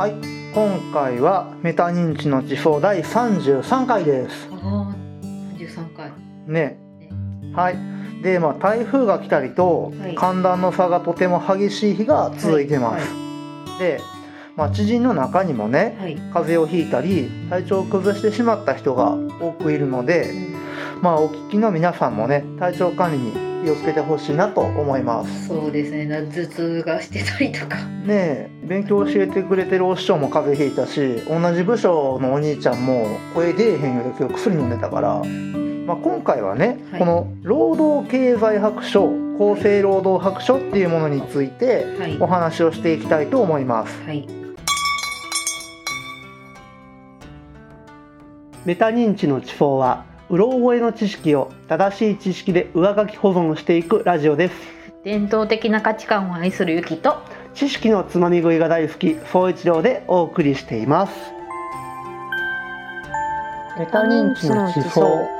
はい、今回はメタ認知の地方第33回です。ああ、十三回。ね。はい。で、まあ台風が来たりと、はい寒暖の差がとても激しい日が続いてます。で、まあ知人の中にもね、はい。風邪をひいたり体調を崩してしまった人が多くいるので、まあお聞きの皆さんもね、体調管理に気をつけてほしいなと思います。そうですね。な頭痛がしてたりとか。ねえ勉強教えてくれてるお師匠も風邪ひいたし同じ部署のお兄ちゃんも声出えへんようで今日薬飲んでたから、まあ、今回はね、はいこの労働経済白書厚生労働白書っていうものについてはい。お話をしていきたいと思いますはい。メタ認知の地方はうろ覚えの知識を正しい知識で上書き保存していくラジオです伝統的な価値観を愛するゆきと。知識のつまみ食いが大好き総一郎でお送りしていますメタ認知の地方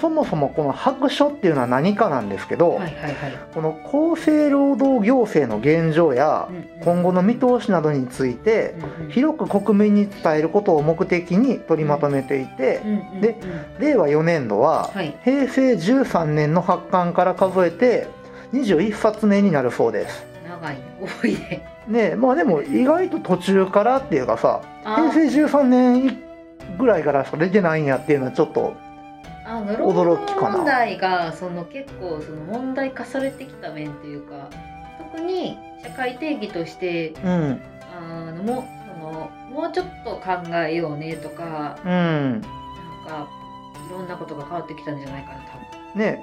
そもそもこの白書っていうのは何かなんですけど、はいはいはい。この厚生労働行政の現状や今後の見通しなどについて広く国民に伝えることを目的に取りまとめていてで令和4年度ははい。平成13年の発刊から数えて21冊目になるそうです。長い多いで。ねまあでも意外と途中からっていうかさあ平成13年ぐらいからしか出てないんやっていうのはちょっとあの労驚きかな。働問題がその結構その問題化されてきた面というか特に社会定義としてうん。あのもそのもうちょっと考えようねとかうん。なんかいろんなことが変わってきたんじゃないかな多ね。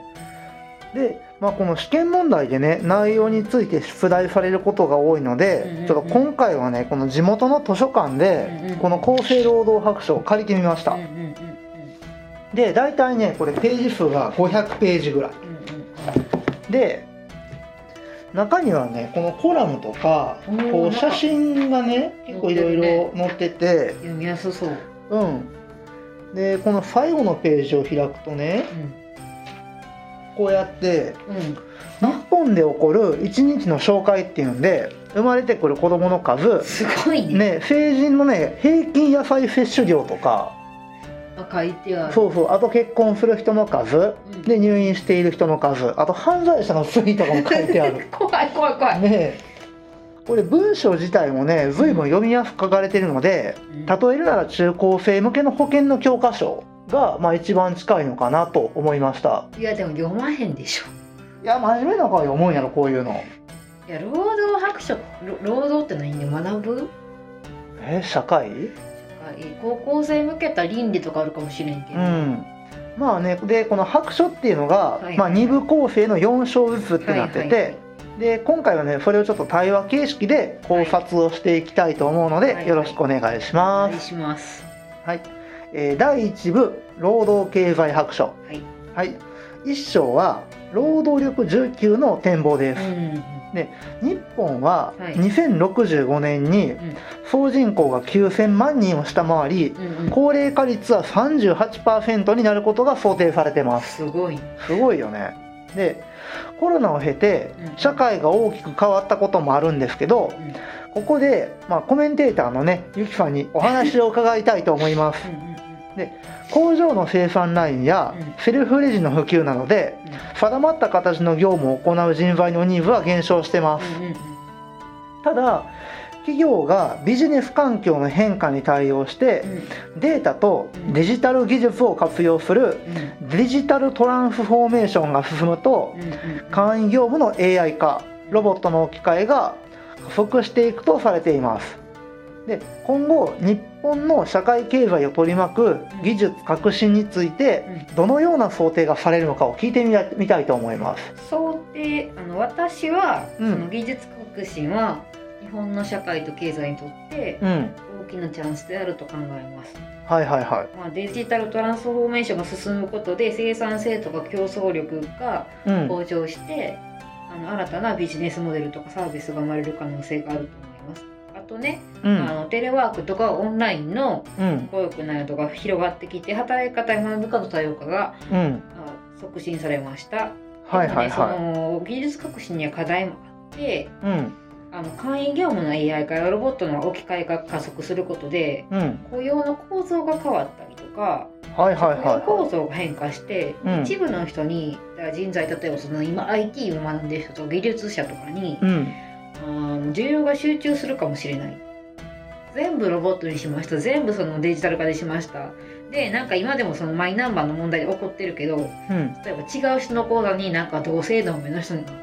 で、まあ、この試験問題でね内容について出題されることが多いので、うんうんうん。ちょっと今回はねこの地元の図書館うんうんでこの厚生労働白書を借りてみました、うんうんうんで大体ねこれページ数が500ページぐらいうんで中にはねこのコラムとかこう写真がね結構いろいろ載ってて読みやすそう。うんでこの最後のページを開くとねこうやって。日本で起こる1日の紹介っていうんで生まれてくる子どもの数すごいね。ね成人のね平均野菜摂取量とかあ書いてある。そうそう。あと結婚する人の数。うん。で入院している人の数。あと犯罪者の推移とかも書いてある。怖い怖い怖い。ねえ。これ文章自体もね随分読みやすく書かれてるのでうん。例えるなら中高生向けの保険の教科書がまあ一番近いのかなと思いました。いやでも読まへんでしょ。いや真面目な子は読むんやろこういうの。いや労働白書ろ労働って何で学ぶ？え社会？高校生向けた倫理とかあるかもしれんけど、うん。まあねでこの白書っていうのが、はい。まあ、2部構成の4章ずつってなってて、はいはいはい。で今回はねそれをちょっと対話形式で考察をしていきたいと思うので、はい。よろしくお願いします。します。はい。えー第1部労働経済白書、はい。はい、1章は労働力需給の展望です。うん日本ははい。2065年にん。総人口が9000万人を下回りうんうん。高齢化率は38%になることが想定されてます。すごい。すごいよね。でコロナを経てうん。社会が大きく変わったこともあるんですけどうん。ここで、まあ、コメンテーターのねゆきさんにお話を伺いたいと思います。うんうんうん工場の生産ラインやうん。セルフレジの普及などで定まった形の業務を行う人材のニーズは減少してます。ただ企業がビジネス環境の変化に対応してデータとデジタル技術を活用するうん。デジタルトランスフォーメーションが進むと簡易業務の AI 化ロボットの置き換えが加速していくとされていますで今後日本の社会経済を取り巻く技術革新についてどのような想定がされるのかを聞いてみたいと思います。想定あの私は、うん。その技術革新は日本の社会と経済にとってうん。大きなチャンスであると考えます、はいはいはい。まあ、デジタルトランスフォーメーションが進むことで生産性とか競争力がうん。向上して、あの新たなビジネスモデルとかサービスが生まれる可能性があると思います。あとね、うん。あのテレワークとかオンラインのうん。教育などが広がってきて働き方や学び方多様化がうん。あ促進されました。はいはいはその技術革新には課題もあっていうん。あの簡易業務の AI 化やロボットの置き換えが加速することでうん。雇用の構造が変わったりとかはいはい雇用構は造が変化して、うん。一部の人に人材例えばその今 IT を学んでる人とか技術者とかにいうんあー需要が集中するかもしれない。全部ロボットにしました。全部そのデジタル化でしました。でなんか今でもそのマイナンバーの問題で起こってるけどうん。例えば違う人の口座になんか同姓同名の人のなんか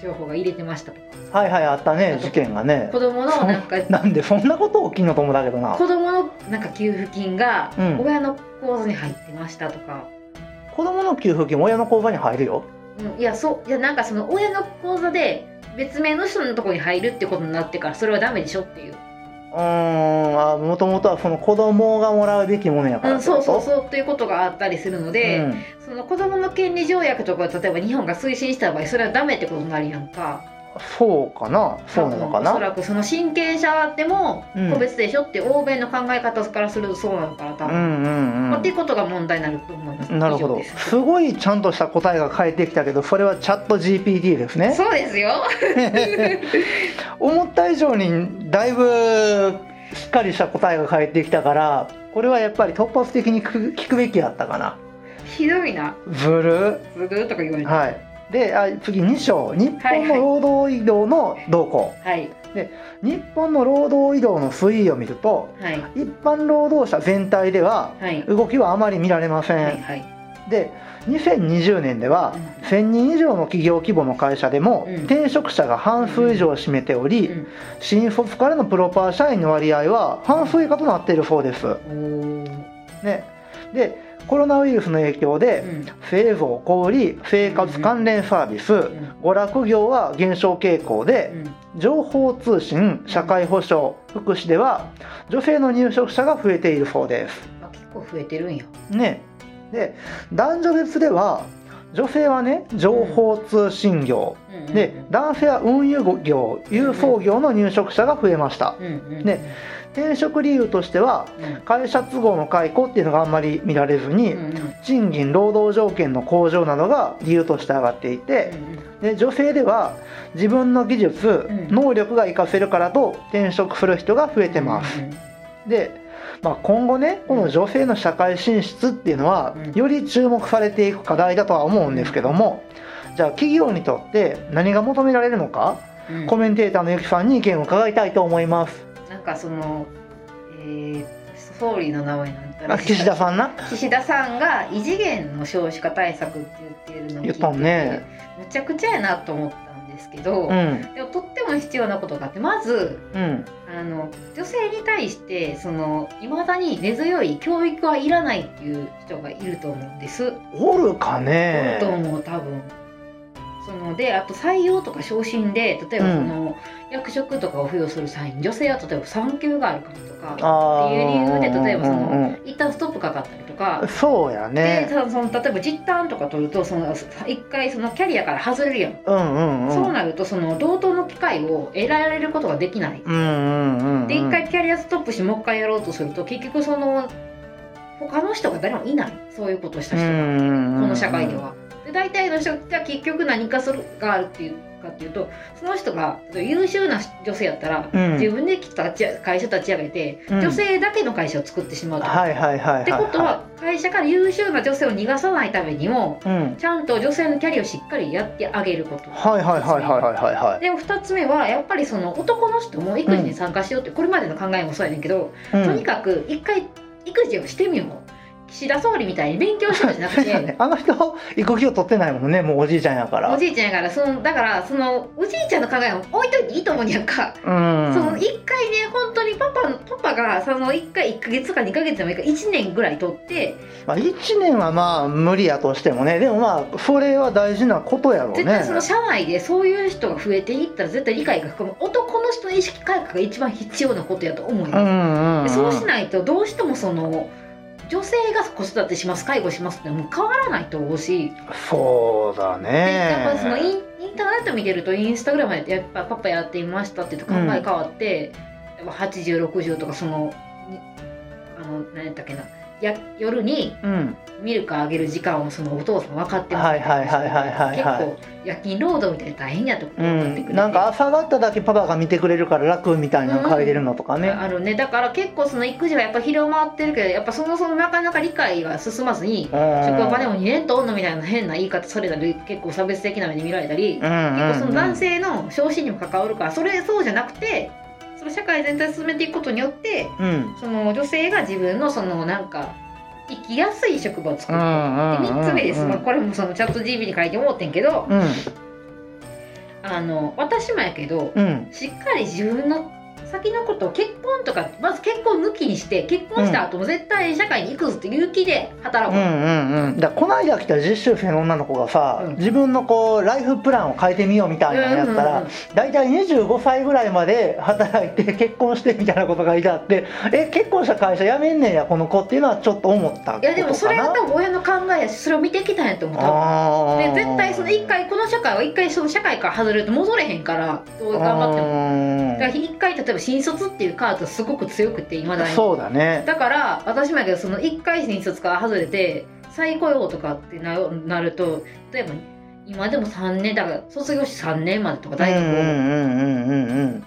情報が入れてましたとか。はいはいあったね事件がね。子供のなんかなんでそんなこと起きんのと思うんだけどな。子供のなんか給付金がうん。親の口座に入ってましたとか、子供の給付金も親の口座に入るよ。うん、いやそういやなんかその親の口座で別名の人のところに入るってことになってからそれはダメでしょっていう、うーんあもともとはその子供がもらうべきものやからうん、そうそううそうっていうことがあったりするので、その子供の権利条約とか例えば日本が推進した場合それはダメってことになるやんかそうかな？そうなのか多分おそならくその親権者でもうん。個別でしょって欧米の考え方からするとそうなのかな多分、うんうんまあっていうことが問題になると思います。うんなるほど。す。すごいちゃんとした答えが返ってきたけどそれはチャット GPT ですね。そうですよ。思った以上にだいぶしっかりした答えが返ってきたからこれはやっぱり突発的に聞くべきやったかな。ひどいな。ずるすぐとか言われてはいであ次2章。日本の労働移動の動向、はい。日本の労働移動の推移を見るとはい。一般労働者全体でははい。動きはあまり見られません、はいはい。で2020年ではうん。1000人以上の企業規模の会社でもうん。転職者が半数以上を占めており、うん。新卒からのプロパー社員の割合は半数以下となっているそうです。ね、でコロナウイルスの影響うでん。製造小売生活関連サービスうん。娯楽業は減少傾向でうん。情報通信社会保障福祉では女性の入職者が増えているそうです。あ結構増えてるんや。ね、で男女別では女性はね情報通信業、で男性は運輸業郵送業の入職者が増えました。うん。うん。ね転職理由としてはうん。会社都合の解雇っていうのがあんまり見られずに、賃金労働条件の向上などが理由として上がっていて、で女性では自分の技術、ん。能力が活かせるからと転職する人が増えてます、で、まあ、今後ねこの女性の社会進出っていうのは、うん。より注目されていく課題だとは思うんですけども、じゃあ企業にとって何が求められるのか、うん。コメンテーターのゆきさんに意見を伺いたいと思います。なんかそのえー総理の名前なんたらあ岸田さんな？岸田さんが異次元の少子化対策って言ってるのを聞いて言ったんね。むちゃくちゃやなと思ったんですけど、うん。でもとっても必要なことがあってまずうん。あの女性に対してその未だに根強い教育はいらないっていう人がいると思うんです。おるかね。と思う多分。そのであと採用とか昇進で例えばその、役職とかを付与する際に女性は例えば産休があるからとかあっていう理由で例えばそのうんうん一旦ストップかかったりとか。うん、そうやでね。ただその例えば実態とか取るとその一回そのキャリアから外れるやん、うんうんうん。そうなるとその同等の機会を得られることができない。うんうんうんうん。で一回キャリアストップしてもう一回やろうとすると結局その他の人が誰もいない。そういうことをした人が、この社会では。で大体の人って結局何かするがあるっていうかっていうとその人が優秀な女性やったら、うん。自分で立ち会社立ち上げて、うん。女性だけの会社を作ってしまうと。ってことは会社から優秀な女性を逃がさないためにもうん。ちゃんと女性のキャリアをしっかりやってあげること。はいはいはいはいはいはいはいで2つ目はやっぱりその男の人も育児に参加しようって、これまでの考えもそうやねんけど、うん。とにかく一回育児をしてみよう岸田総理みたいに勉強しようじゃなくて。ね あの人育休取ってないもんねもうおじいちゃんやから。おじいちゃんやからそのだからそのおじいちゃんの考えを置いといていいと思うんやんか、うん。その一回ね本当にパパパパがその一回1ヶ月か2ヶ月でもいいから1年ぐらい取って。まあ、1年はまあ無理やとしてもね。でもまあそれは大事なことやろうね。絶対その社内でそういう人が増えていったら絶対理解が深む男の人の意識改革が一番必要なことやと思います、うんうんうん。でそうしないとどうしてもその女性が子育てします介護しますってもう変わらないと思うし、そうだでやっぱそのインねインターネット見てるとインスタグラムでやっぱパパやってみましたって考え変わって、やっぱ8060とかそのにあの何やったっけなや夜にうん。ミルクあげる時間をそのお父さん分かってます。はいはいはいはいはいはい。結構夜勤労働みたいな大変やとこうろになってくれて、ん。なんか朝方だけパパが見てくれるから楽みたいなの書いてるのとかね、あるね。だから結構その育児がやっぱ広まってるけどやっぱそもそもなかなか理解が進まずに職場でも2年と女みたいな変な言い方されたり結構差別的な目で見られたり、うんうんうん。結構その男性の昇進にも関わるからそれそうじゃなくてその社会全体を進めていくことによってうん。その女性が自分のそのなんか生きやすい職場を作うる。で3つ目です、まあ、これもそのチャット GP に書いて思ってんけどうん。あの私もやけどうん。しっかり自分の先のことを結婚とかまず結婚抜きにして結婚した後も絶対社会に行くぞっていう気で働く、う。んうんうん。だこの間来た実習生の女の子がさ、うん。自分のこうライフプランを変えてみようみたいなのやったら、うんうん大体25歳ぐらいまで働いて 結婚してみたいなことがいてあってえ結婚した会社辞めんねんやこの子っていうのはちょっと思ったいやでもそれは多分親の考えやしそれを見てきたんやと思う多分。なあー。で絶対その一回この社会は一回その社会から外れると戻れへんからどう頑張っても例えば新卒っていうカードすごく強くていまだに。そうだね。だから私もやけどその一回新卒から外れて再雇用とかってななると例えば今でも3年だから卒業して3年までとか大学を、うんうんうんうんうん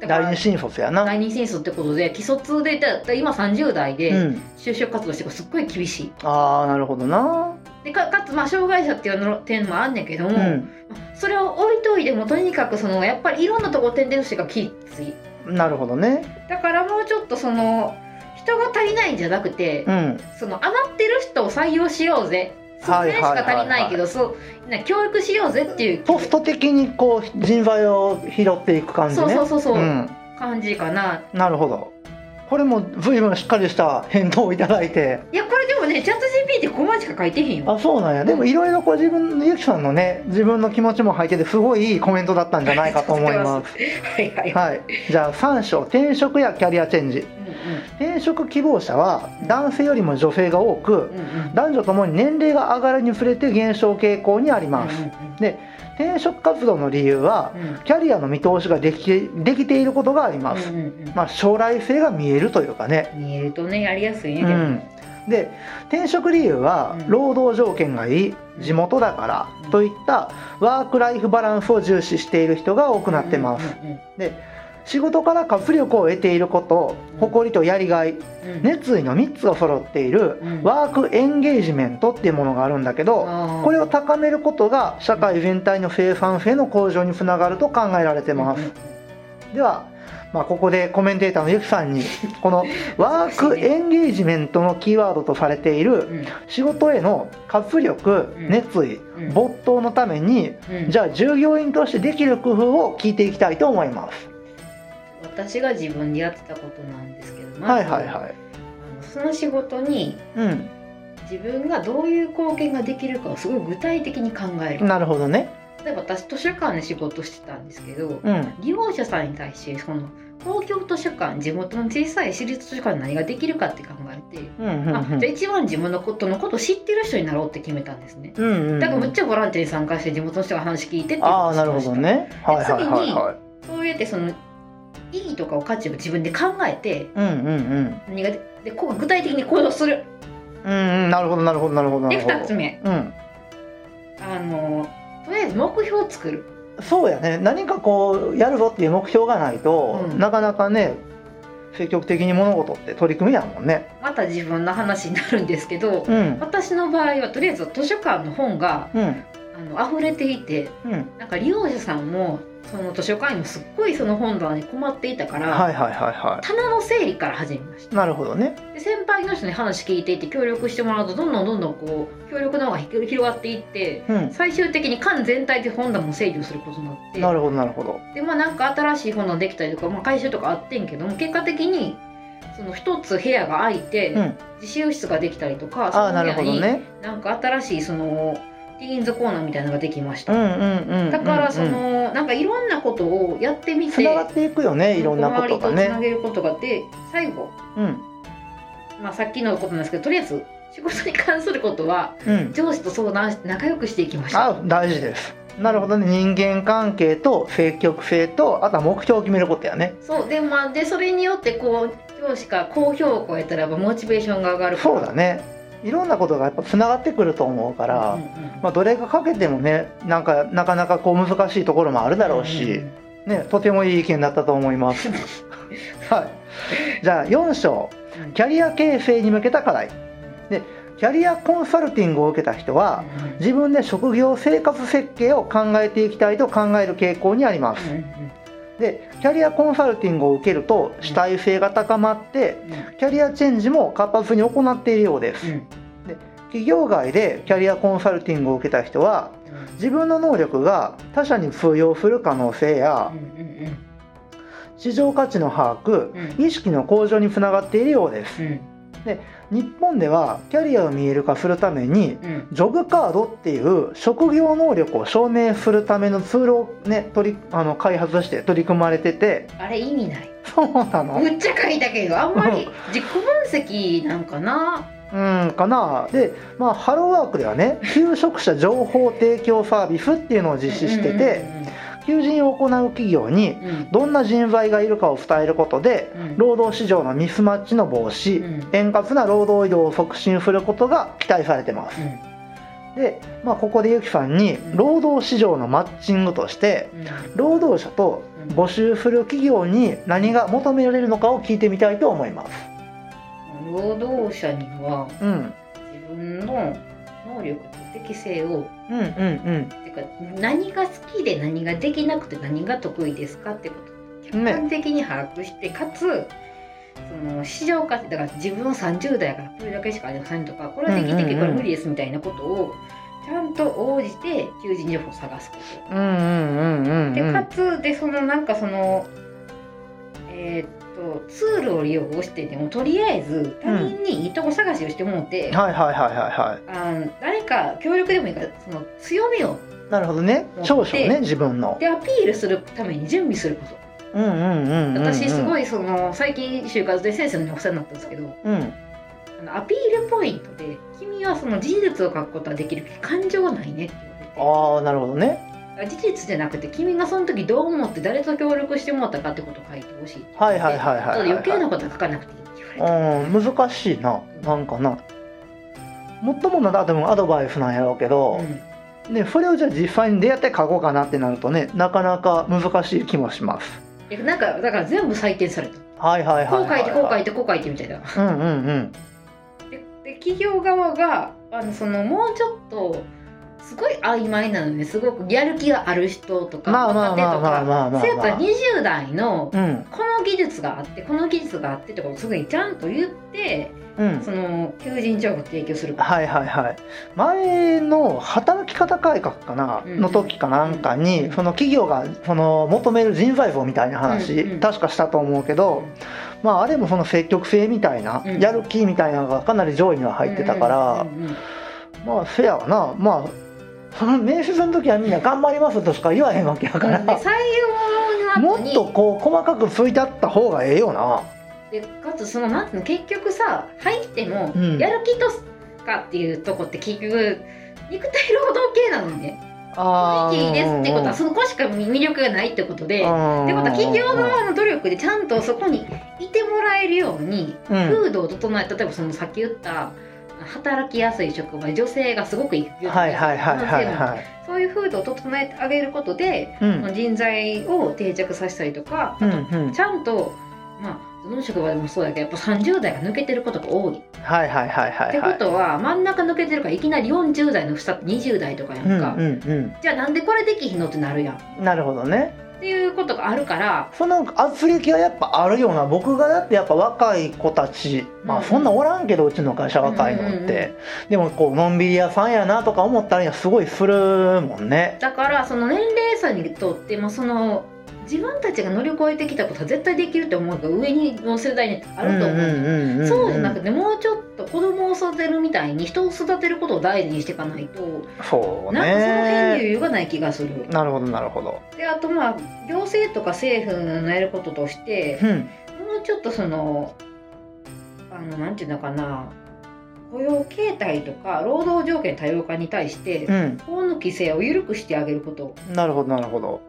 第二新卒やな。第二新卒ってことで既卒でだだ今30代でうん。就職活動してすっごい厳しい。ああなるほどな。でかかつまあ障害者っていうの点もあんねんけども、うん。それを置いといてもとにかくそのやっぱりいろんなとこ転々としてがきついなるほどね。だからもうちょっとその人が足りないんじゃなくて、うん。その余ってる人を採用しようぜ。数はい年しか足りないけど、そうな教育しようぜっていう。ポスト的にこう人材を拾っていく感じね。そうそうそうそう、ん。感じかな。なるほどこれも随分しっかりした返答をいただいて。いやこれでもねチャット GP ってここまでしか書いてへんよ。あそうなんや。でもいろいろこう自分のゆきさんのね自分の気持ちも入っててすごいいいコメントだったんじゃないかと思います。はいはい。はい。じゃあ3章。転職やキャリアチェンジ。うん転職希望者は男性よりも女性が多くうんうん。うん男女ともに年齢が上がるにつれて減少傾向にあります転職活動の理由はうん。うんキャリアの見通しができてできていることがあります、うんうんうんまあ、将来性が見えるというかね、見えるとねやりやすいね、うん、で転職理由はうん。労働条件がいい地元だからといったワーク・ライフ・バランスを重視している人が多くなってます。うんうん仕事から活力を得ていること誇りとやりがいうん。うん熱意の3つが揃っているうん。ワーク・エンゲージメントっていうものがあるんだけどあー。これを高めることが社会全体の生産性の向上につながると考えられてます。うんうん。では、まあ、ここでコメンテーターのゆきさんにこの ワーク・エンゲージメントのキーワードとされているうん。仕事への活力うん。熱意うん。没頭のためにうん。じゃあ従業員としてできる工夫を聞いていきたいと思います。私が自分でやってたことなんですけど、まずはいはいはい。その仕事にうん、自分がどういう貢献ができるかをすごい具体的に考えるなるほどね。例えば私図書館で仕事してたんですけどうん、利用者さんに対してその公共図書館地元の小さい私立図書館で何ができるかって考えて、うん、うん、あじゃあ一番自分のことのことを知ってる人になろうって決めたんですね。うん、うん。だからむっちゃボランティアに参加して地元の人が話聞いてっていうことああ、なるほどね。はいはいはいはそうやってその意義とかを価値を自分で考えてい。うん、うん、うん。何がででこう具体的に行動するうん、うん、なるほどなるほどなるほどなでるほど。2つ目うん。あのとりあえず目標を作るそうやね何かこうやるぞっていう目標がないと、うんなかなかね積極的に物事って取り組みやもんねまた自分の話になるんですけどうん私の場合はとりあえず図書館の本がうんあの溢れていてうんなんか利用者さんもその図書館員もすっごいその本棚に困っていたから、はいはいはいは棚の整理から始めましいなるほどね。たで先輩の人に話聞いていて協力してもらうとどんどんどんどんこう協力の方が広がっていってうん。最終的に館全体で本棚も整理をすることになって。なるほどなるほど。でまあなんか新しい本棚できたりとか、まあ、回収とかあってんけども結果的にその一つ部屋が空いて、うん。自習室ができたりとかああなるほどね。なんか新しいそのティーンズコーナーみたいなのができました、うんうんうんうん。だからそうんの、なんかいろんなことをやってみてつながっていくよねいろんなことが周りとつなねげることがあって最後、うん。まあ、さっきのことなんですけどとりあえず仕事に関することはうん。上司と相談して仲良くしていきましょうあ大事です。なるほどね。人間関係と積極性とあとは目標を決めることやね。そう。で,、まあ、でそれによってこう上司が高評を超えたらやっぱモチベーションが上がるそうだねいろんなことがやっぱつながってくると思うから、うんうんまあ、どれがかけてもねなんかなかなかこう難しいところもあるだろうし、ね、とてもいい意見だったと思います。はい、じゃあ4章。うん。キャリア形成に向けた課題。でキャリアコンサルティングを受けた人はうん自分で職業生活設計を考えていきたいと考える傾向にあります。うんうんでキャリアコンサルティングを受けると主体性が高まってキャリアチェンジも活発に行っているようです。うん。企業外でキャリアコンサルティングを受けた人は自分の能力が他者に通用する可能性やうんうん。市場価値の把握うん。意識の向上につながっているようです。うん日本ではキャリアを見える化するためにうん。ジョブカードっていう職業能力を証明するためのツールをね取りあの開発して取り組まれてて。あれ意味ない。そうなの。むっちゃ書いたけどあんまり自己分析なんかな？うんかな。でまあハローワークではね 求職者情報提供サービスっていうのを実施してて求人を行う企業にどんな人材がいるかを伝えることでうん。労働市場のミスマッチの防止うん。円滑な労働移動を促進することが期待されてます。で、まあ、ここでゆきさんに労働市場のマッチングとしてうん。労働者と募集する企業に何が求められるのかを聞いてみたいと思います。労働者にはうん、自分の能力と適性をうん、うん、うん。てか何が好きで何ができなくて何が得意ですかってことを客観的に把握して、かつその市場価値だから自分は30代やからこれだけしかありませんとかこれできてけどこれ無理ですみたいなことをちゃんと応じて求人情報を探すこと。うん、うん、うん、うん。でかつでそのなんかそのえーっとツールを利用してでもとりあえず他人にいいとこ探しをしてもらって、はい、はい、はい、はい、はあの誰か協力でもいいからその強みをい。なるほどね。長所ね、自分の。でアピールするために準備すること。うん、うん、うん、うん。私すい。ごいその最近就活で先生にお世話になったんですけどうん。あのアピールポイントで「君はその事実を書くことはできるけど感情はないね」って言わああ、なるほどね。事実じゃなくて君がその時どう思って誰と協力してもらったかってことを書いてほしいはいはいはいはい余計なことは書かなくていいって言われてうん、難しいな。なんかな。もっともなだでもアドバイスなんやろうけど、ね、それをじゃあ実際に出会って書こうかなってなるとね、なかなか難しい気もします。なんかだから全部採点されたはいはいはいはい、こう書いてこう書いて。てこう書いてみたいなうんうんうん。でで企業側があのそのもうちょっとすごい曖昧なのですごくやる気がある人とか若手とかまあまあ、そうやったらまあ。20代のうん。この技術があってこの技術があってってことをすぐにちゃんと言ってうん。その求人情報を提供するはいはいはい。前の働き方改革かな、うん。の時かなんかに、うん。その企業がその求める人材像みたいな話、うんうん。確かしたと思うけど、まああれもその積極性みたいな、うん。やる気みたいなのがかなり上位には入ってたから、うんうんうん。まあせやわな。まあその面接の時はみんな頑張りますとしか言わへんわけやから、で採用もっとこう細かくついてあった方がええよな。でかつそのなんていうの結局さ入ってもうん。やる気とかっていうとこって結局肉体労働系なのにね。あ雰囲気いいですってことはっそこしか魅力がないってことで。ってことは企業側の努力でちゃんとそこにいてもらえるようにうん。風土を整え例えばそのさっき言った働きやすい職場女性がすごく育休はいはいはいはいはい。そういう風土を整えてあげることで、うん人材を定着させたりとか、うんあとちゃんとまあどの職場でもそうだけどやっぱ30代が抜けてることが多い。っはいはいはいはいてこはい。とは真ん中抜けてるからいきなり40代の下って20代とかやんか、うんうんじゃあなんでこれできひんのってなるやんっうん。なるほどね。ていうことがあるからその圧力はやっぱあるような。僕がだってやっぱ若い子たちまうん。あそんなおらんけどうちの会社若いのって、でもこうのんびり屋さんやなとか思ったりはすごいするもん。ね。だからその年齢差にとってもその自分たちが乗り越えてきたことは絶対できるって思うが上にの世代にあると思う,、そうじゃなくてもうちょっと子供を育てるみたいに人を育てることを大事にしていかないとそうなんかその辺に余ね。裕がない気がする。なるほどなるほど。であとまあ行政とか政府のやることとしてうんもうちょっとそのあのなんていうのかな雇用形態とか労働条件多様化に対してうん法の規制を緩くしてあげることなるほどなるほど。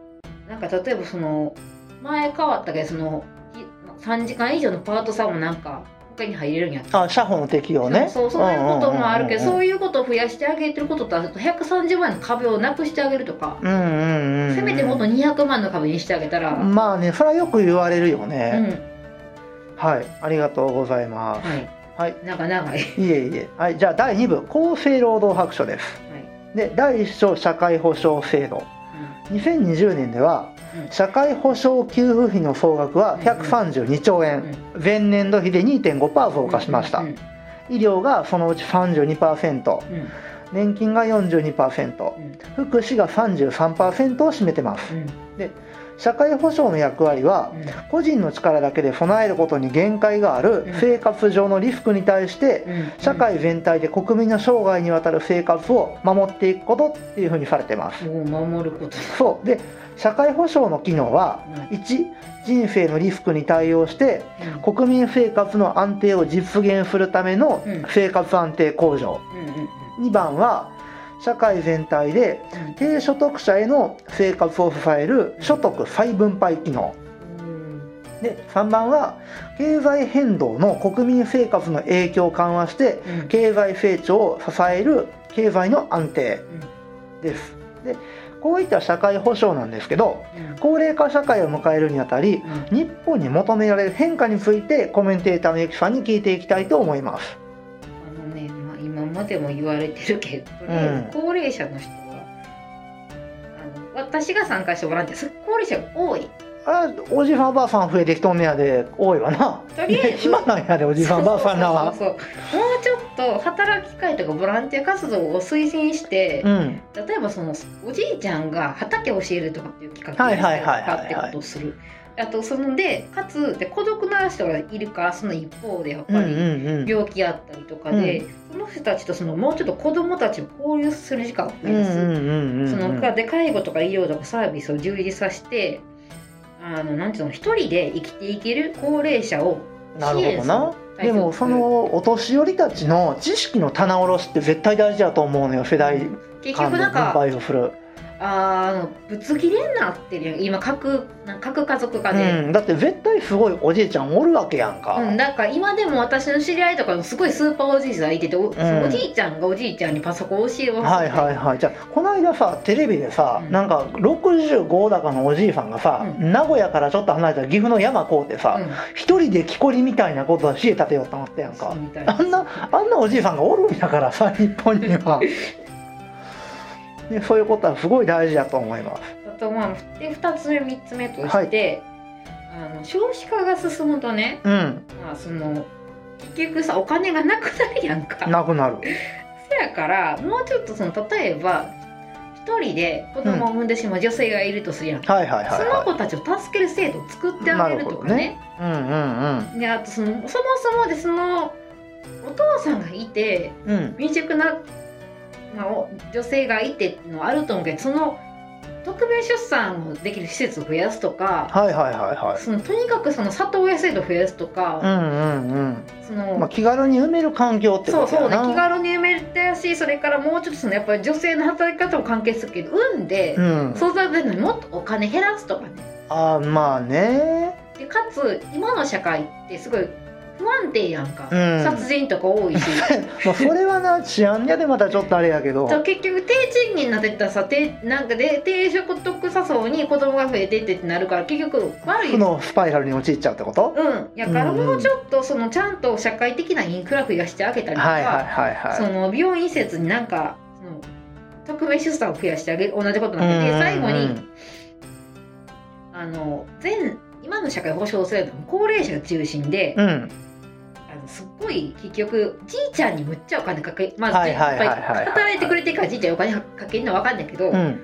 なんか例えばその前変わったけどそのひ3時間以上のパートさんもなんか他に入れるんやった。あ社保の適用ね。そうそういうこともあるけど、そういいうことを増やしてあげてることとあと130万の壁をなくしてあげるとか、うんうんうんうん。せめてもっと200万の壁にしてあげたら、まあねそれはよく言われるようね、ん。はいありがとうございます。はい。はい。なんか長い、いえいえ。はいじゃあ第2部厚生労働白書です。はい。で第1章社会保障制度2020年ではうん。社会保障給付費の総額は132兆円、前年度比で2.5%増加しました、うん。医療がそのうち32%うん。年金が42%うん。福祉が33%を占めてます。うん社会保障の役割はうん。個人の力だけで備えることに限界があるうん。生活上のリスクに対してうん。社会全体で国民の生涯にわたる生活を守っていくことっていうふうにされてます。もう守ることそう。で社会保障の機能はうん。1人生のリスクに対応して国民生活の安定を実現するためのうん。生活安定向上。うんうん2番は社会全体でうん低所得者への生活を支える所得再分配機能。うん。で3番は経済変動の国民生活の影響を緩和してうん。経済成長を支える経済の安定です。でこういった社会保障なんですけどうん。高齢化社会を迎えるにあたりうん。日本に求められる変化についてコメンテーターのゆきさんに聞いていきたいと思います今までも言われてるけど、とりあえず高齢者の人は、あの私が参加したボランティアす高齢者が多い。あおじさんおばあさん増えてきとんねやで多いわな。とりあえず暇なんやでおじさんおばあさんらは。そうそうそうもうちょっと働き会とかボランティア活動を推進して、うん。例えばそのおじいちゃんが畑を教えるとかっていう企画をはいはいはいはいはいってことをするあとそのでかつで孤独な人がいるからその一方でやっぱり、病気あったりとかで、その人たちとそのもうちょっと子供たちを交流する時間を増やす、そので介護とか医療とかサービスを充実させてあのなんていうの一人で生きていける高齢者をなるほどな。でもそのお年寄りたちの知識の棚卸しって絶対大事だと思うのよ世代結間で分配をする、あのぶつ切れになってるやん。今各なん各家族化で。うん、だって絶対すごいおじいちゃんおるわけやんか、うん、だから今でも私の知り合いとかのすごいスーパーおじいさんいててお,、ん。おじいちゃんがおじいちゃんにパソコン教えますはいはいはい。じゃあこの間さテレビでさ、うん。なんか65だかのおじいさんがさ、う名古屋からちょっと離れた岐阜の山こうってさ、うん。一人で木こりみたいなことは知恵立てようと思ったやんか。あんなあんなおじいさんがおるんやからさ日本には で そういうことはすごい大事だと思います。あとまあで2つ目3つ目として、あの少子化が進むとね、うん。まあ、その結局さお金がなくなるやんか。なくなる。せやからもうちょっとその例えば一人で子供を産んでしまう女性がいるとするやん、はいはいはいそのは子たちを助ける制度を作ってあげるとかね。いうんうんであとそのそもそもでそのお父さんがいてうんうん。未熟な、まあ、お女性がいてのはあると思うけどその特別出産をできる施設を増やすとか、はいはいはいはい。そのとにかくその里親制度を増やすとうか、んうん。その、うんまあ気軽に埋める環境ってそうことやな。そうね気軽に埋めてやしそれからもうちょっとそのやっぱり女性の働き方も関係するけど産んでうん。育てるのにもっとお金減らすとかね。あーまあね。でかつ今の社会ってすごい不安定やんか、うん。殺人とか多いし。まあそれはな治安屋でまたちょっとあれやけど。そう結局低賃金になってったらさ低なんかで低所得者層に子供が増えてってってなるから結局悪い。負のスパイラルに陥っちゃうってこと？うん。やからもうちょっとそのちゃんと社会的なインフラ増やしてあげたりとか、その病院施設になんか特別出産を増やしてあげる同じことなんで、でうんうんうん。最後にあの全今の社会保障制度も高齢者が中心で、うんあのすっごい結局じいちゃんにむっちゃお金かけまあ、はいはい働いてくれてるからじいちゃんにお金かけるのは分かんないけど、うん。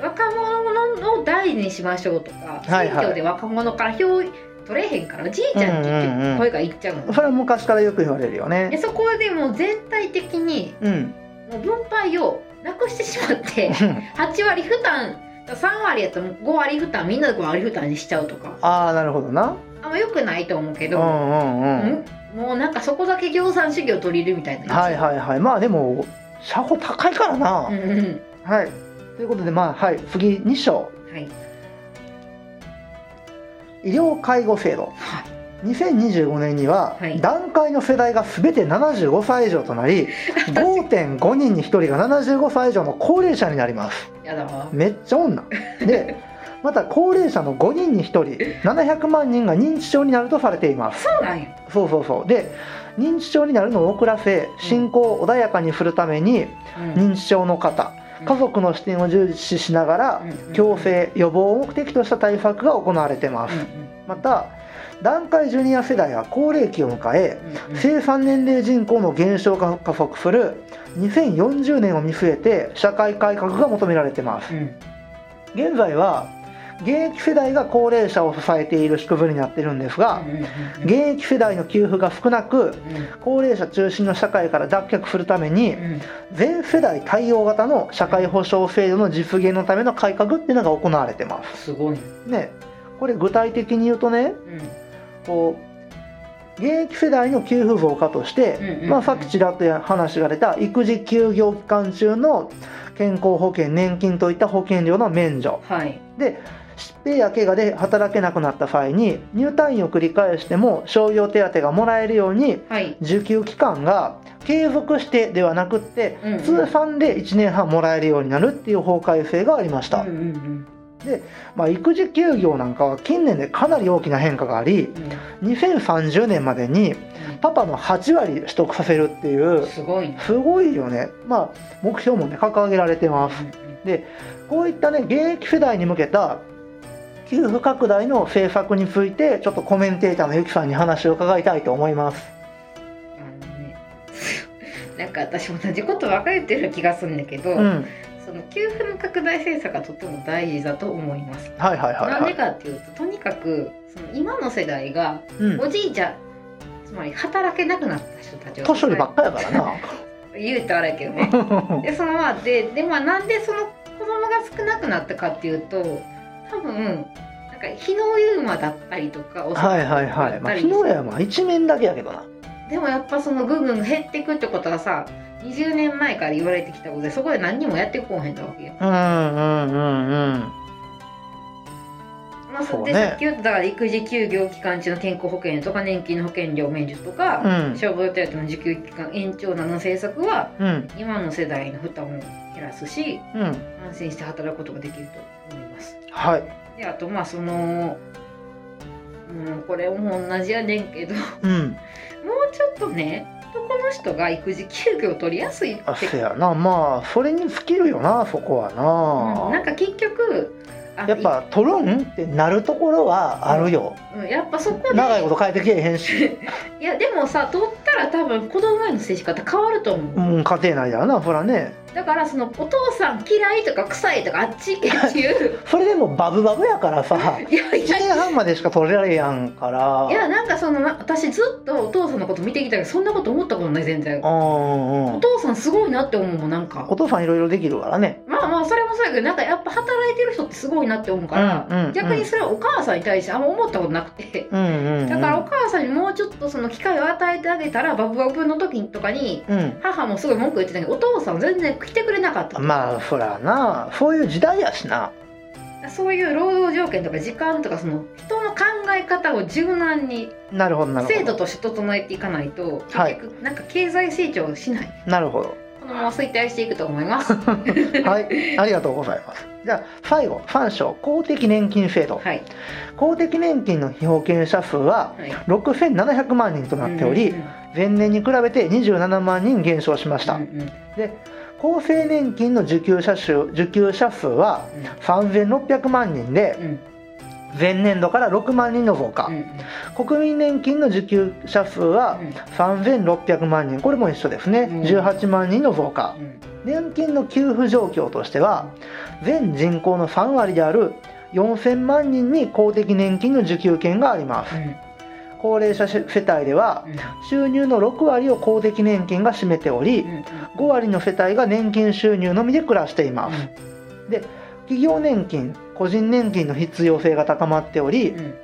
若者を大事にしましょうとか、選挙で若者から票取れへんからじいちゃんに結局声がいっちゃうの、それは昔からよく言われるよでねそこでもう全体的にうん。もう分配をなくしてしまって8割負担3割やったらもう5割負担みんなで5割負担にしちゃうとか。ああなるほどな。あんまよくないと思うけど、うんうんうん。うんもうなんかそこだけ共産主義を取り入れるみたいなはいはいはい。まあでも車庫高いからな、うんうん。はい。ということでまあはい。次2章。はい。医療介護制度。はい。2025年にははい。段階の世代が全て75歳以上となり 5.5人に1人が75歳以上の高齢者になります。やだわ。めっちゃ女。でまた高齢者の5人に1人700万人が認知症になるとされています。そうなんや。そうそうそう。で認知症になるのを遅らせ進行を穏やかにするためにうん。認知症の方家族の視点を重視しながらうん矯正予防を目的とした対策が行われています。また団塊ジュニア世代は高齢期を迎え生産年齢人口の減少が加速する2040年を見据えて社会改革が求められています。うん。現在は現役世代が高齢者を支えている仕組みになっているんですが現役世代の給付が少なくうん。高齢者中心の社会から脱却するためにうん。全世代対応型の社会保障制度の実現のための改革っていうのが行われてます。すごい。ね。ねこれ具体的に言うとねうん。こう現役世代の給付増加として、まあ、さっきちらっと話が出た育児休業期間中の健康保険年金といった保険料の免除。はい。で疾病や怪我で働けなくなった際に入退院を繰り返しても傷病手当がもらえるようにはい。受給期間が継続してではなくって、うんうん。通算で1年半もらえるようになるっていう法改正がありました、うんうんまあ、育児休業なんかは近年でかなり大きな変化がありうん。2030年までにパパの8割取得させるっていうすごいね。すごいよね。まあ目標もね掲げられてます。こういったね現役世代に向けた給付拡大の政策についてちょっとコメンテーターのゆきさんに話を伺いたいと思います。あのねなんか私も同じこと分かれてる気がするんだけど、うん。その給付の拡大政策がとても大事だと思います。はいはいはいなんではいかっていうととにかくその今の世代がうん。おじいちゃんつまり働けなくなった人たちを年寄りばっかやからな。言うとあれやけどね。でそのまあででまあなんでその子供が少なくなったかっていうと多分なんか日のユーマだったりとかはいはいはい。まあ日の上はまあ一面だけやけどな。でもやっぱそのぐんぐん減っていくってことはさ20年前から言われてきたことでそこで何にもやってこうへんだわけよ。うんうんうんうん。まあ、そうね。でさっき言っただから育児休業期間中の健康保険とか年金の保険料免除とか、うん。消防手当の受給期間延長などの政策はうん。今の世代の負担を減らすしうん。安心して働くことができるとます。はい。であとまあそのうんこれも同じやねんけど。もうん。うちょっとね男の人が育児休業取りやすいって。あせやな。まあそれに尽きるよなそこはうん、なんな、か結局あやっぱ取るんってなるところはあるよ、うんやっぱそこで。長いこと変えてけえへんし、いやでもさ取ったら多分子供への接し方変わると思う、うん、家庭内だよなそらねだからそのお父さん嫌いとか臭いとかあっち行けっていう。それでもバブバブやからさ。いやい1や年半までしか取れられやんから。いやなんかそのな私ずっとお父さんのこと見てきたけどそんなこと思ったことない全然。うんうんうん。お父さんすごいなって思うもんなんか。お父さんいろいろできるからね。まあまあそれもそうやけどなんかやっぱ働いてる人ってすごいなって思うから、うんうんうん。逆にそれはお母さんに対してあんま思ったことなくて。うんうん、うん、だからお母さんにもうちょっとその機会を与えてあげたらバブバブの時とかにうん。母もすごい文句言ってたけどお父さん全然来てくれなかった。とまあそらな。そういう時代やしな。そういう労働条件とか時間とかその人の考え方を柔軟になるほど制度として整えていかないと結はい。局なんか経済成長しない。なるほど。このまま衰退していくと思います。はい。ありがとうございます。じゃあ最後3章公的年金制度。はい。公的年金の被保険者数ははい。6700万人となっており、前年に比べて27万人減少しました、うんうん厚生年金の受給者数受給者数は3600万人でうん。前年度から6万人の増加。国民年金の受給者数はうん。3600万人。これも一緒ですね。うん。18万人の増加。うん。年金の給付状況としては全人口の3割である4000万人に公的年金の受給権があります。うん高齢者世帯では収入の6割を公的年金が占めておりうん5割の世帯が年金収入のみで暮らしています。企業年金個人年金の必要性が高まっておりうん。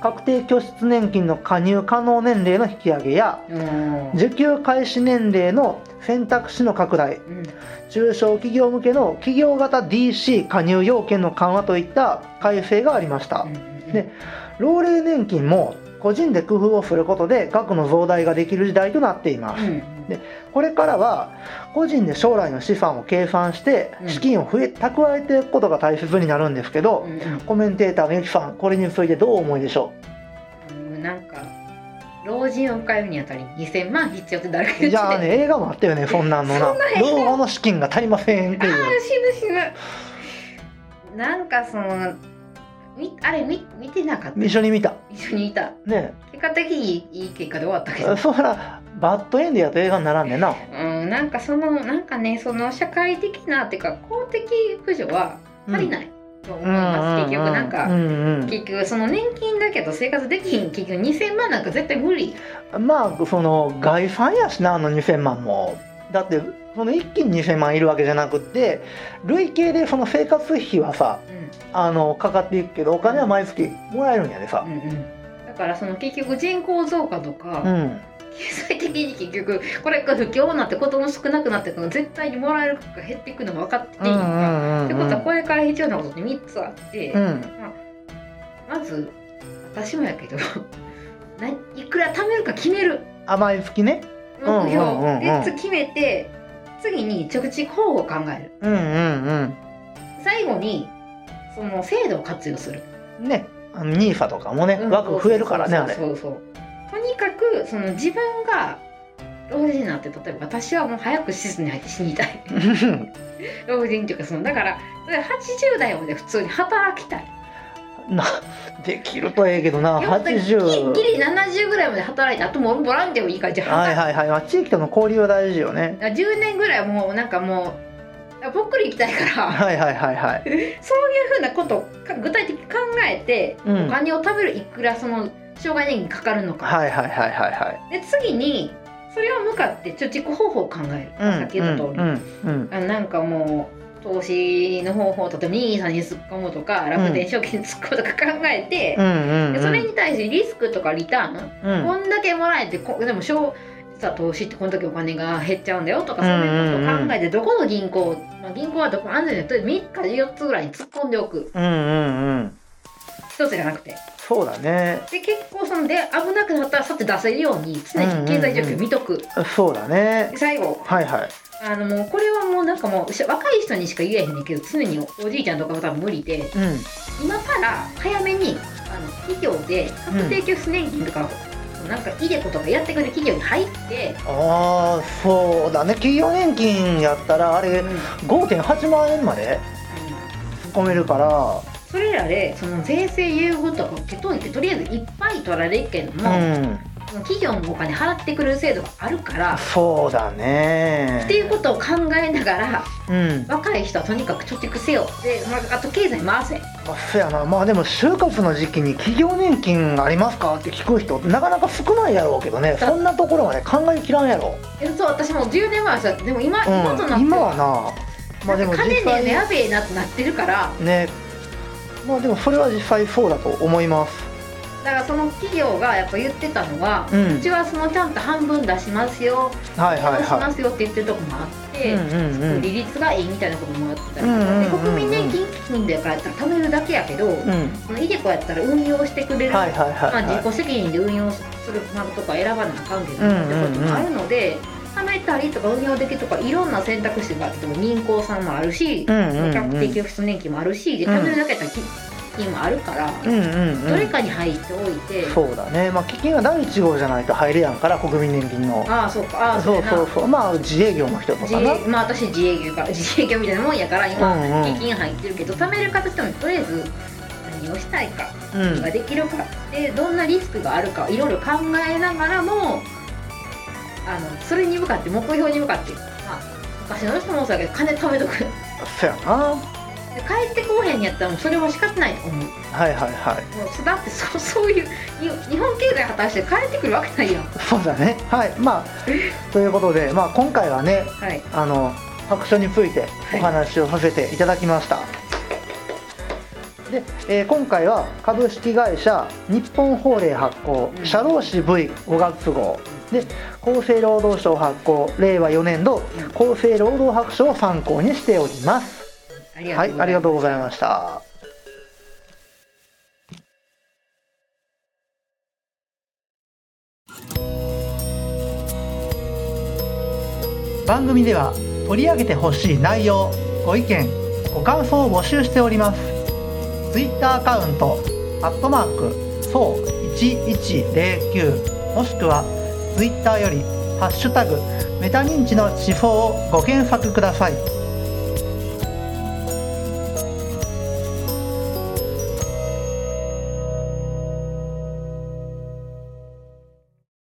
確定拠出年金の加入可能年齢の引き上げやうん。受給開始年齢の選択肢の拡大うん。中小企業向けの企業型 DC 加入要件の緩和といった改正がありました。うん。で老齢年金も個人で工夫をすることで額の増大ができる時代となっています、うん。これからは個人で将来の資産を計算してうん。資金を増え蓄えていくことが大切になるんですけど、うんうん。コメンテーターのゆきさんこれについてどうお思いでしょう？んなんか老人を迎えるにあたり2000万必要って誰か言ってうじゃあね映画もあったよね そんなんのな老後の資金が足りませんっていう。あー死ぬ死ぬ。なんかそのみあれ見見てなかった。一緒に見た。一緒にいた。ね。結果的にいい結果で終わったけどそらバッドエンドやと映画にならんねんな。うんなんかそのなんかねその社会的なっていうか公的扶助は足りないと思います、結局なんか、うんうん。結局その年金だけど生活できひん。結局2000万なんか絶対無理。まあその概算やしなあの2000万もだってその一気に2000万いるわけじゃなくって累計でその生活費はさうん。あのかかっていくけどお金は毎月もらえるんやでさ。うんうん。だからその結局人口増加とか、うん。経済的に結局これから不況になって子供少なくなってくの絶対にもらえる額が減っていくのが分かってていいのか、ってことはこれから必要なことって3つあって、うん。まず私もやけど ないくら貯めるか決める。あ毎月ね目標、うんうんうんうん。で次決めて次に貯蓄方法を考える。うんうん最後にその制度を活用する。うんね。あの NISA とかもねうん。枠増えるからねあれそうそうそう。とにかくその自分が老人になって例えば私はもう早く施設に入って死にたい。老人っていうかそのだからそれ80代まで普通に働きたいなできるとええけどなギリ80ギリ70ぐらいまで働いてあともうボランティアもいいからじゃあはいはいはい、まあ、地域との交流は大事よね。10年ぐらいはもうなんかもうぽっくり行きたいから。はいはいはいはい。そういうふうなことをか具体的に考えて、うん。お金を食べるいくらその障害年金かかるのか、はいはいはいはいはい。で次にそれを向かって貯蓄方法を考える、うんさっき言った通り、うんうんあなんかもう投資の方法例えば NISA に突っ込むとか楽天証券に突っ込むとか考えてう、それに対してリスクとかリターン、うん。こんだけもらえてこでも小実は投資ってこんだけお金が減っちゃうんだよとかそういうことを考えてどこの銀行、まあ、銀行はどこ安全で3日4つぐらいに突っ込んでおく。うんうんうん。一つじゃなくて。そうだね。で結構そので危なくなったらさって出せるように常に経済状況を見とく、そうだね。で最後。はいはいあのもうこれはもうなんかもうし若い人にしか言えへんねんけど常におじいちゃんとかは多分無理でうん。今から早めにあの企業で確定拠出年金とか、なんかイデコとかやってくれる企業に入って、ああそうだね。企業年金やったらあれ5.8万円まで突っ込めるから。それらでその税制優遇とかを受け取ってとりあえずいっぱい取られるけども、うん企業のお金払ってくれる制度があるからそうだね。っていうことを考えながらうん。若い人はとにかく貯蓄せよで、まあ、あと経済回せ。あそうやな。まあでも就活の時期に企業年金ありますかって聞く人なかなか少ないやろうけどね。そんなところまで考えきらんやろ、えそう私も10年前はさでも今,、今となうん、って今はな。まあでも金ねやべえなってなってるから。ね。まあでもそれは実際そうだと思いますだからその企業がやっぱ言ってたのは、ううんちはそのちゃんと半分出しますよ、はいはいしまはすよって言ってるとこもあって、いうんうんうん。利率がいいみたいなこともあってたりとか、うんうん国民年金基金でやからやったら貯めるだけやけど、うん。そのイデコやったら運用してくれる、はいはいはいまあ、はい自己責任で運用するとか選ばなあかんけど、うんうんうんってこともあるので貯めたりとか運用できるとかいろんな選択肢があって銀行さんもあるし、うんうんうん。確定拠出年金もあるしで貯めるだけやったら基金もあるから、うんうんどれうんかに入っておいて、そうだね。まあ基金は第1号じゃないと入れやんから国民年金の。ああそうか。ああそうそうそうまあ自営業の人と自かな。営まあ私自営業 自営業みたいなもんやから今、うんうん。基金入ってるけど貯める形でもとりあえず何をしたいかうん。ができるかでどんなリスクがあるかいろいろ考えながらもあのそれに向かって目標に向かって、まあ、昔の人もそうだけど金貯めとく。でそやな。は帰ってこうへんやったらもうそれは仕方ないと思う。もいはいはい。うだってそそういうに日本経済果たして帰ってくるわけないやん。そうだね。はい。まあ ということでまあ今回はねはい。あの白書についてお話をさせていただきました、で、えー今回は株式会社日本法令発行うん。社労士 V5 月号。で厚生労働省発行令和4年度厚生労働白書を参考にしておりますはい、ありがとうございました。番組では取り上げてほしい内容ご意見ご感想を募集しておりますツイッターアカウント「アットマークそう1109」もしくはツイッターより「ハッシュタグメタ認知の地方」をご検索ください。